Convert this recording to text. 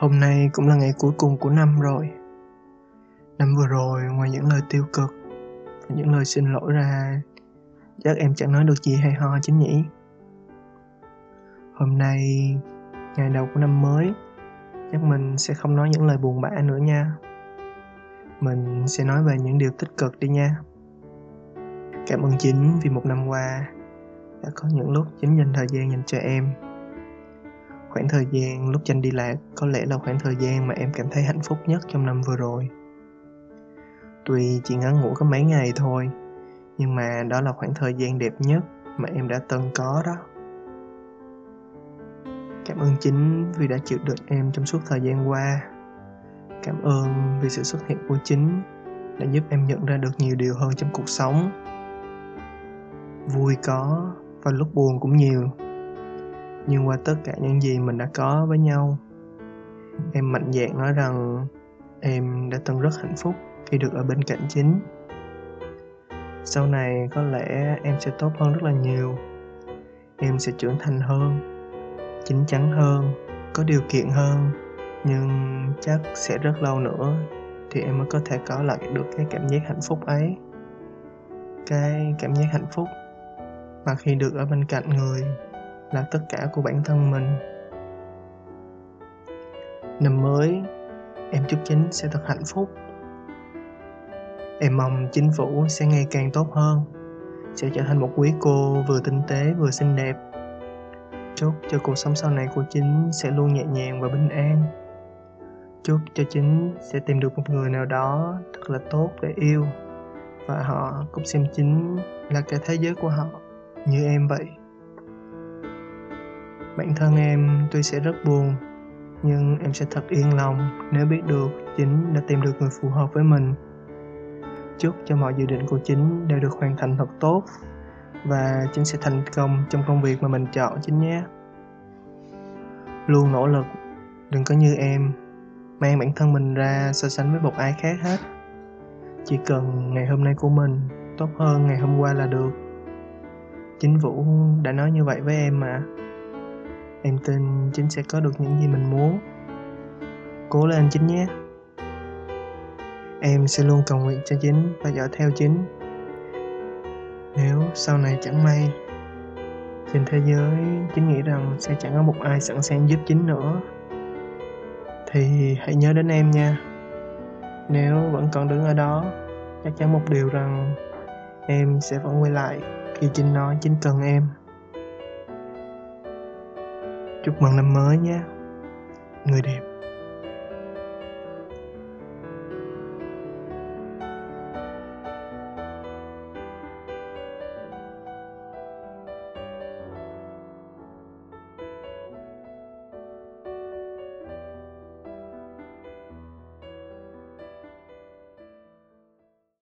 Hôm nay cũng là ngày cuối cùng của năm rồi. Năm vừa rồi, ngoài những lời tiêu cực và những lời xin lỗi ra, chắc em chẳng nói được gì hay ho chính nhỉ? Hôm nay, ngày đầu của năm mới, chắc mình sẽ không nói những lời buồn bã nữa nha. Mình sẽ nói về những điều tích cực đi nha. Cảm ơn chính vì một năm qua đã có những lúc chính dành thời gian dành cho em khoảng thời gian lúc tranh đi lạc, có lẽ là khoảng thời gian mà em cảm thấy hạnh phúc nhất trong năm vừa rồi. Tuy chỉ ngắn ngủ có mấy ngày thôi, nhưng mà đó là khoảng thời gian đẹp nhất mà em đã từng có đó. Cảm ơn chính vì đã chịu đựng em trong suốt thời gian qua. Cảm ơn vì sự xuất hiện của chính đã giúp em nhận ra được nhiều điều hơn trong cuộc sống. Vui có và lúc buồn cũng nhiều nhưng qua tất cả những gì mình đã có với nhau, em mạnh dạn nói rằng em đã từng rất hạnh phúc khi được ở bên cạnh chính. Sau này có lẽ em sẽ tốt hơn rất là nhiều. Em sẽ trưởng thành hơn, chín chắn hơn, có điều kiện hơn. Nhưng chắc sẽ rất lâu nữa thì em mới có thể có lại được cái cảm giác hạnh phúc ấy. Cái cảm giác hạnh phúc mà khi được ở bên cạnh người là tất cả của bản thân mình. Năm mới, em chúc chính sẽ thật hạnh phúc. Em mong chính phủ sẽ ngày càng tốt hơn, sẽ trở thành một quý cô vừa tinh tế vừa xinh đẹp. Chúc cho cuộc sống sau này của chính sẽ luôn nhẹ nhàng và bình an. Chúc cho chính sẽ tìm được một người nào đó thật là tốt để yêu, và họ cũng xem chính là cái thế giới của họ như em vậy bản thân em tuy sẽ rất buồn, nhưng em sẽ thật yên lòng nếu biết được chính đã tìm được người phù hợp với mình. Chúc cho mọi dự định của chính đều được hoàn thành thật tốt và chính sẽ thành công trong công việc mà mình chọn chính nhé. Luôn nỗ lực, đừng có như em, mang bản thân mình ra so sánh với một ai khác hết. Chỉ cần ngày hôm nay của mình tốt hơn ngày hôm qua là được. Chính vũ đã nói như vậy với em mà. Em tin chính sẽ có được những gì mình muốn. Cố lên chính nhé. Em sẽ luôn cầu nguyện cho chính và dõi theo chính. Nếu sau này chẳng may Trên thế giới chính nghĩ rằng sẽ chẳng có một ai sẵn sàng giúp chính nữa, Thì hãy nhớ đến em nha. Nếu vẫn còn đứng ở đó, Chắc chắn một điều rằng Em sẽ vẫn quay lại khi chính nói chính cần em chúc mừng năm mới nhé. Người đẹp.